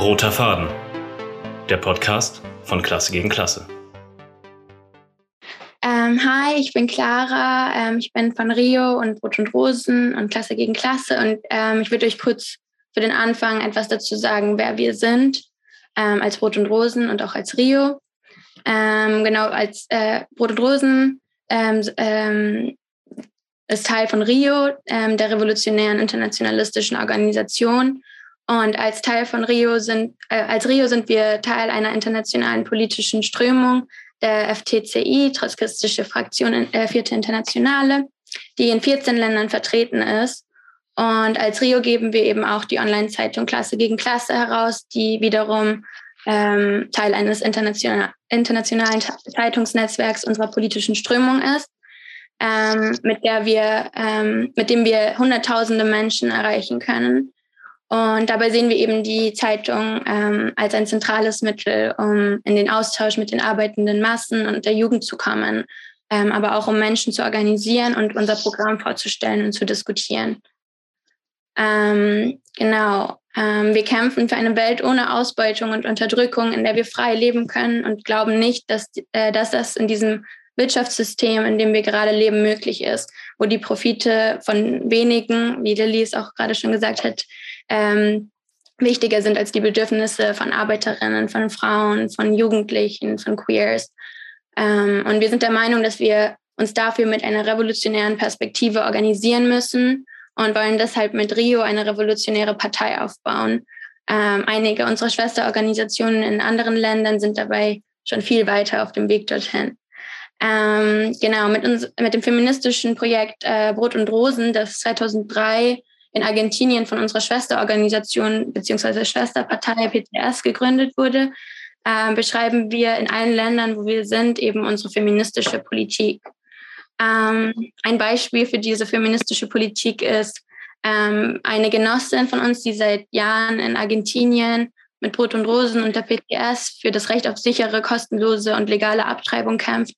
Roter Faden. Der Podcast von Klasse gegen Klasse. Ähm, hi, ich bin Clara. Ähm, ich bin von Rio und Brot und Rosen und Klasse gegen Klasse. Und ähm, ich würde euch kurz für den Anfang etwas dazu sagen, wer wir sind ähm, als Brot und Rosen und auch als Rio. Ähm, genau, als äh, Brot und Rosen ähm, ist Teil von Rio, der revolutionären internationalistischen Organisation. Und als Teil von Rio sind, äh, als Rio sind wir Teil einer internationalen politischen Strömung, der FTCI, Trotzkistische Fraktion äh, Vierte Internationale, die in 14 Ländern vertreten ist. Und als Rio geben wir eben auch die Online-Zeitung Klasse gegen Klasse heraus, die wiederum ähm, Teil eines international, internationalen Zeitungsnetzwerks unserer politischen Strömung ist, ähm, mit der wir, ähm, mit dem wir Hunderttausende Menschen erreichen können und dabei sehen wir eben die Zeitung ähm, als ein zentrales Mittel, um in den Austausch mit den arbeitenden Massen und der Jugend zu kommen, ähm, aber auch um Menschen zu organisieren und unser Programm vorzustellen und zu diskutieren. Ähm, genau. Ähm, wir kämpfen für eine Welt ohne Ausbeutung und Unterdrückung, in der wir frei leben können und glauben nicht, dass, äh, dass das in diesem Wirtschaftssystem, in dem wir gerade leben, möglich ist, wo die Profite von wenigen, wie Lilly es auch gerade schon gesagt hat, ähm, wichtiger sind als die Bedürfnisse von Arbeiterinnen, von Frauen, von Jugendlichen, von Queers. Ähm, und wir sind der Meinung, dass wir uns dafür mit einer revolutionären Perspektive organisieren müssen und wollen deshalb mit Rio eine revolutionäre Partei aufbauen. Ähm, einige unserer Schwesterorganisationen in anderen Ländern sind dabei schon viel weiter auf dem Weg dorthin. Ähm, genau, mit, uns, mit dem feministischen Projekt äh, Brot und Rosen, das 2003 in Argentinien von unserer Schwesterorganisation bzw. Schwesterpartei PTS gegründet wurde, äh, beschreiben wir in allen Ländern, wo wir sind, eben unsere feministische Politik. Ähm, ein Beispiel für diese feministische Politik ist ähm, eine Genossin von uns, die seit Jahren in Argentinien mit Brot und Rosen und der PTS für das Recht auf sichere, kostenlose und legale Abtreibung kämpft,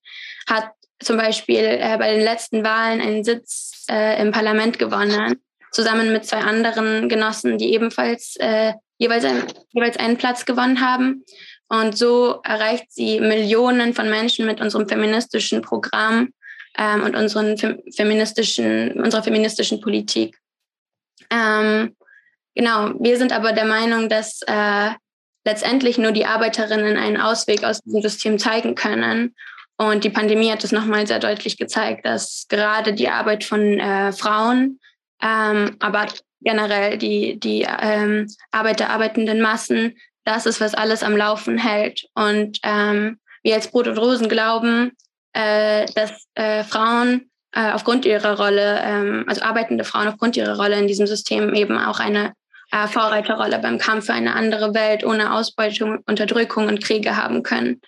hat zum Beispiel äh, bei den letzten Wahlen einen Sitz äh, im Parlament gewonnen zusammen mit zwei anderen Genossen, die ebenfalls äh, jeweils, ein, jeweils einen Platz gewonnen haben. Und so erreicht sie Millionen von Menschen mit unserem feministischen Programm ähm, und unseren feministischen, unserer feministischen Politik. Ähm, genau, wir sind aber der Meinung, dass äh, letztendlich nur die Arbeiterinnen einen Ausweg aus diesem System zeigen können. Und die Pandemie hat es nochmal sehr deutlich gezeigt, dass gerade die Arbeit von äh, Frauen ähm, aber generell die, die ähm, Arbeit der arbeitenden Massen, das ist, was alles am Laufen hält. Und ähm, wir als Brot und Rosen glauben, äh, dass äh, Frauen äh, aufgrund ihrer Rolle, ähm, also arbeitende Frauen aufgrund ihrer Rolle in diesem System eben auch eine äh, Vorreiterrolle beim Kampf für eine andere Welt ohne Ausbeutung, Unterdrückung und Kriege haben können.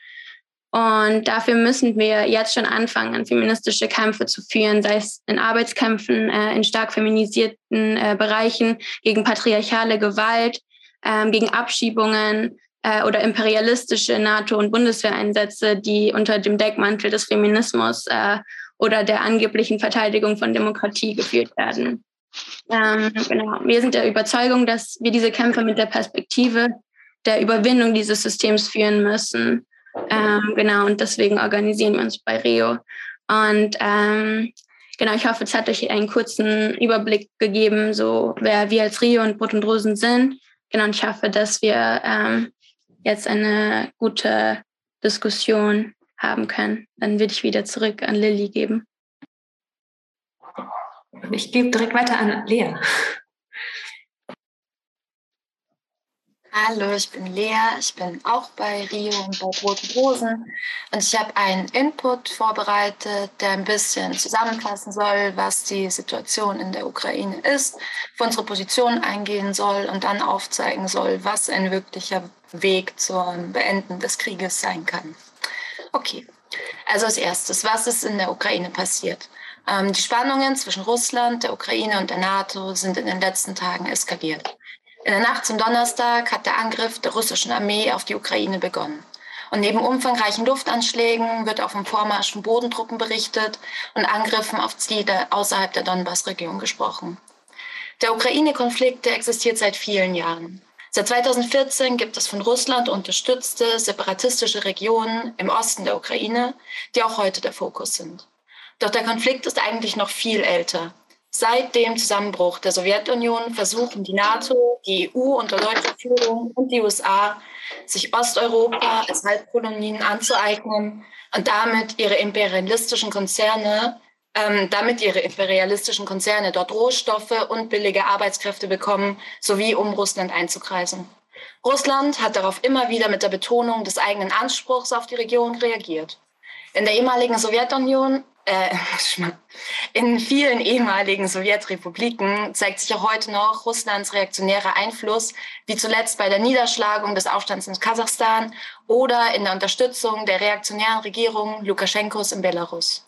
Und dafür müssen wir jetzt schon anfangen, feministische Kämpfe zu führen, sei es in Arbeitskämpfen, äh, in stark feminisierten äh, Bereichen, gegen patriarchale Gewalt, ähm, gegen Abschiebungen äh, oder imperialistische NATO- und Bundeswehreinsätze, die unter dem Deckmantel des Feminismus äh, oder der angeblichen Verteidigung von Demokratie geführt werden. Ähm, genau. Wir sind der Überzeugung, dass wir diese Kämpfe mit der Perspektive der Überwindung dieses Systems führen müssen ähm, genau, und deswegen organisieren wir uns bei Rio. Und ähm, genau, ich hoffe, es hat euch einen kurzen Überblick gegeben, so wer wir als Rio und Brot und Rosen sind. Genau, und ich hoffe, dass wir ähm, jetzt eine gute Diskussion haben können. Dann würde ich wieder zurück an Lilly geben. Ich gebe direkt weiter an Lea. Hallo, ich bin Lea. Ich bin auch bei Rio und bei Roten Rosen. Und ich habe einen Input vorbereitet, der ein bisschen zusammenfassen soll, was die Situation in der Ukraine ist, für unsere Position eingehen soll und dann aufzeigen soll, was ein wirklicher Weg zum Beenden des Krieges sein kann. Okay, also als erstes, was ist in der Ukraine passiert? Ähm, die Spannungen zwischen Russland, der Ukraine und der NATO sind in den letzten Tagen eskaliert. In der Nacht zum Donnerstag hat der Angriff der russischen Armee auf die Ukraine begonnen. Und neben umfangreichen Luftanschlägen wird auch vom Vormarsch von Bodentruppen berichtet und Angriffen auf Ziele außerhalb der Donbass-Region gesprochen. Der Ukraine-Konflikt existiert seit vielen Jahren. Seit 2014 gibt es von Russland unterstützte separatistische Regionen im Osten der Ukraine, die auch heute der Fokus sind. Doch der Konflikt ist eigentlich noch viel älter. Seit dem Zusammenbruch der Sowjetunion versuchen die NATO, die EU unter deutscher Führung und die USA, sich Osteuropa als Halbkolonien anzueignen und damit ihre imperialistischen Konzerne, ähm, damit ihre imperialistischen Konzerne dort Rohstoffe und billige Arbeitskräfte bekommen, sowie um Russland einzukreisen. Russland hat darauf immer wieder mit der Betonung des eigenen Anspruchs auf die Region reagiert. In der ehemaligen Sowjetunion äh, in vielen ehemaligen Sowjetrepubliken zeigt sich auch heute noch Russlands reaktionärer Einfluss, wie zuletzt bei der Niederschlagung des Aufstands in Kasachstan oder in der Unterstützung der reaktionären Regierung Lukaschenkos in Belarus.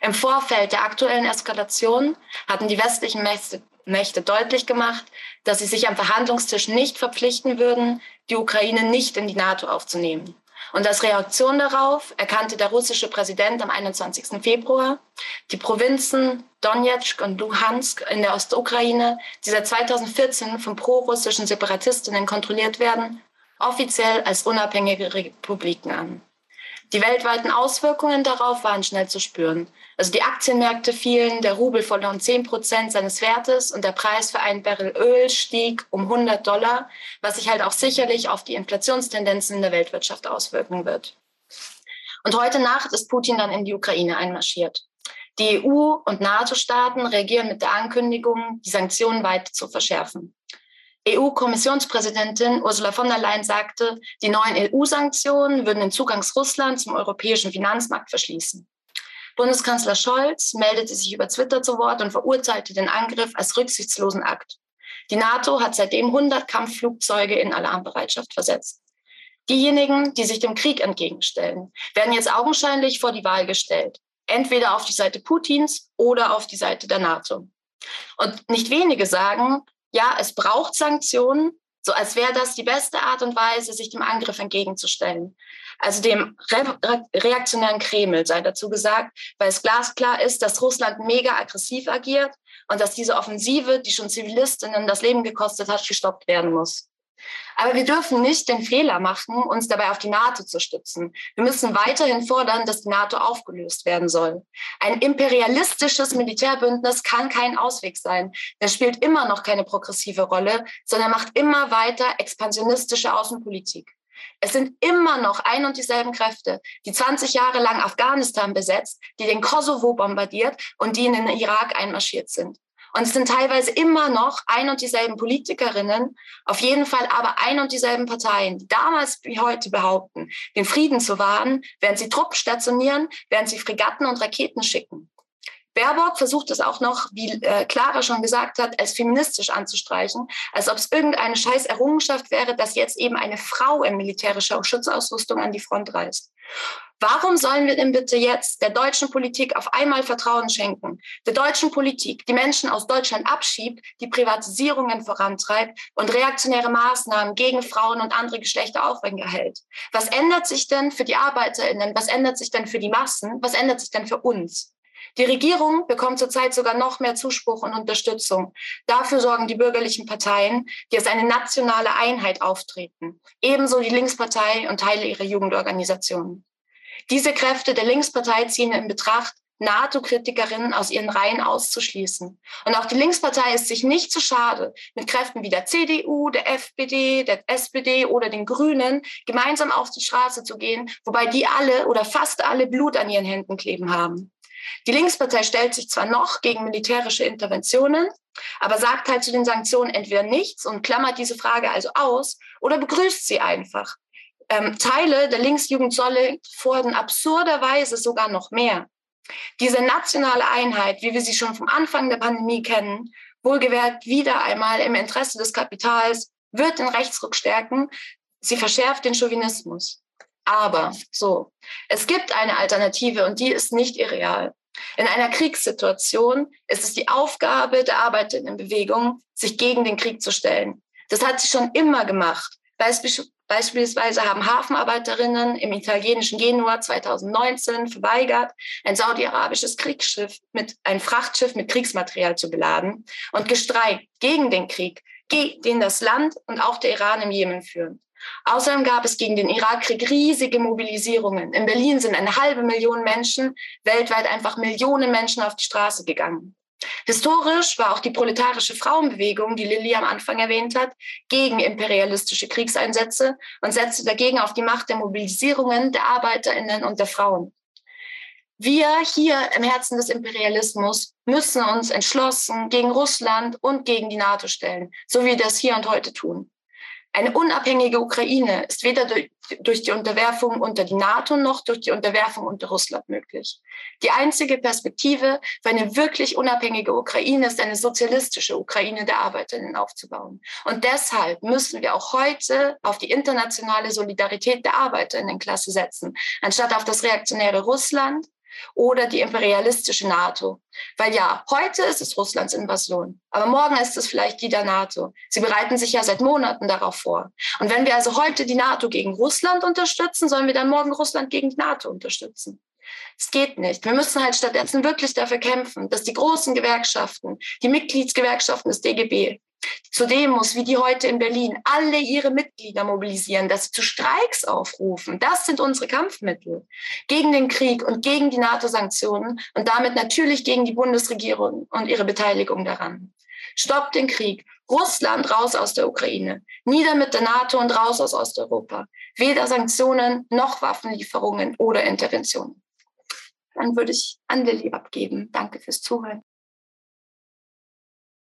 Im Vorfeld der aktuellen Eskalation hatten die westlichen Mächte, Mächte deutlich gemacht, dass sie sich am Verhandlungstisch nicht verpflichten würden, die Ukraine nicht in die NATO aufzunehmen. Und als Reaktion darauf erkannte der russische Präsident am 21. Februar die Provinzen Donetsk und Luhansk in der Ostukraine, die seit 2014 von prorussischen Separatistinnen kontrolliert werden, offiziell als unabhängige Republiken an. Die weltweiten Auswirkungen darauf waren schnell zu spüren. Also die Aktienmärkte fielen, der Rubel verlor 10 Prozent seines Wertes und der Preis für ein Barrel Öl stieg um 100 Dollar, was sich halt auch sicherlich auf die Inflationstendenzen in der Weltwirtschaft auswirken wird. Und heute Nacht ist Putin dann in die Ukraine einmarschiert. Die EU und NATO-Staaten reagieren mit der Ankündigung, die Sanktionen weiter zu verschärfen. EU-Kommissionspräsidentin Ursula von der Leyen sagte, die neuen EU-Sanktionen würden den Zugang Russlands zum europäischen Finanzmarkt verschließen. Bundeskanzler Scholz meldete sich über Twitter zu Wort und verurteilte den Angriff als rücksichtslosen Akt. Die NATO hat seitdem 100 Kampfflugzeuge in Alarmbereitschaft versetzt. Diejenigen, die sich dem Krieg entgegenstellen, werden jetzt augenscheinlich vor die Wahl gestellt. Entweder auf die Seite Putins oder auf die Seite der NATO. Und nicht wenige sagen, ja, es braucht Sanktionen, so als wäre das die beste Art und Weise, sich dem Angriff entgegenzustellen. Also dem re reaktionären Kreml sei dazu gesagt, weil es glasklar ist, dass Russland mega aggressiv agiert und dass diese Offensive, die schon Zivilistinnen das Leben gekostet hat, gestoppt werden muss. Aber wir dürfen nicht den Fehler machen, uns dabei auf die NATO zu stützen. Wir müssen weiterhin fordern, dass die NATO aufgelöst werden soll. Ein imperialistisches Militärbündnis kann kein Ausweg sein. Das spielt immer noch keine progressive Rolle, sondern macht immer weiter expansionistische Außenpolitik. Es sind immer noch ein und dieselben Kräfte, die 20 Jahre lang Afghanistan besetzt, die den Kosovo bombardiert und die in den Irak einmarschiert sind. Und es sind teilweise immer noch ein und dieselben Politikerinnen, auf jeden Fall aber ein und dieselben Parteien, die damals wie heute behaupten, den Frieden zu wahren, während sie Truppen stationieren, während sie Fregatten und Raketen schicken. Baerbock versucht es auch noch, wie äh, Clara schon gesagt hat, als feministisch anzustreichen, als ob es irgendeine scheiß Errungenschaft wäre, dass jetzt eben eine Frau in militärischer Schutzausrüstung an die Front reist. Warum sollen wir denn bitte jetzt der deutschen Politik auf einmal Vertrauen schenken? Der deutschen Politik, die Menschen aus Deutschland abschiebt, die Privatisierungen vorantreibt und reaktionäre Maßnahmen gegen Frauen und andere Geschlechter aufrechterhält. Was ändert sich denn für die ArbeiterInnen? Was ändert sich denn für die Massen? Was ändert sich denn für uns? Die Regierung bekommt zurzeit sogar noch mehr Zuspruch und Unterstützung. Dafür sorgen die bürgerlichen Parteien, die als eine nationale Einheit auftreten. Ebenso die Linkspartei und Teile ihrer Jugendorganisationen. Diese Kräfte der Linkspartei ziehen in Betracht, NATO-Kritikerinnen aus ihren Reihen auszuschließen. Und auch die Linkspartei ist sich nicht zu schade, mit Kräften wie der CDU, der FPD, der SPD oder den Grünen gemeinsam auf die Straße zu gehen, wobei die alle oder fast alle Blut an ihren Händen kleben haben. Die Linkspartei stellt sich zwar noch gegen militärische Interventionen, aber sagt halt zu den Sanktionen entweder nichts und klammert diese Frage also aus oder begrüßt sie einfach ähm, Teile der Linksjugend fordern absurderweise sogar noch mehr. Diese nationale Einheit, wie wir sie schon vom Anfang der Pandemie kennen, wohlgewährt wieder einmal im Interesse des Kapitals, wird den Rechtsruck stärken. Sie verschärft den Chauvinismus. Aber so, es gibt eine Alternative und die ist nicht irreal. In einer Kriegssituation ist es die Aufgabe der Arbeiterinnenbewegung, sich gegen den Krieg zu stellen. Das hat sie schon immer gemacht. Beispielsweise haben Hafenarbeiterinnen im italienischen Genua 2019 verweigert, ein saudi-arabisches Kriegsschiff mit ein Frachtschiff mit Kriegsmaterial zu beladen und gestreikt gegen den Krieg, den das Land und auch der Iran im Jemen führen. Außerdem gab es gegen den Irakkrieg riesige Mobilisierungen. In Berlin sind eine halbe Million Menschen, weltweit einfach Millionen Menschen auf die Straße gegangen. Historisch war auch die proletarische Frauenbewegung, die Lilly am Anfang erwähnt hat, gegen imperialistische Kriegseinsätze und setzte dagegen auf die Macht der Mobilisierungen der Arbeiterinnen und der Frauen. Wir hier im Herzen des Imperialismus müssen uns entschlossen gegen Russland und gegen die NATO stellen, so wie wir das hier und heute tun. Eine unabhängige Ukraine ist weder durch die Unterwerfung unter die NATO noch durch die Unterwerfung unter Russland möglich. Die einzige Perspektive für eine wirklich unabhängige Ukraine ist eine sozialistische Ukraine der Arbeiterinnen aufzubauen. Und deshalb müssen wir auch heute auf die internationale Solidarität der Arbeiterinnenklasse setzen, anstatt auf das reaktionäre Russland, oder die imperialistische NATO. Weil ja, heute ist es Russlands Invasion, aber morgen ist es vielleicht die der NATO. Sie bereiten sich ja seit Monaten darauf vor. Und wenn wir also heute die NATO gegen Russland unterstützen, sollen wir dann morgen Russland gegen die NATO unterstützen. Es geht nicht. Wir müssen halt stattdessen wirklich dafür kämpfen, dass die großen Gewerkschaften, die Mitgliedsgewerkschaften des DGB, zu Demos wie die heute in Berlin, alle ihre Mitglieder mobilisieren, dass sie zu Streiks aufrufen. Das sind unsere Kampfmittel gegen den Krieg und gegen die NATO-Sanktionen und damit natürlich gegen die Bundesregierung und ihre Beteiligung daran. Stoppt den Krieg. Russland raus aus der Ukraine. Nieder mit der NATO und raus aus Osteuropa. Weder Sanktionen noch Waffenlieferungen oder Interventionen. Dann würde ich an Lilly abgeben. Danke fürs Zuhören.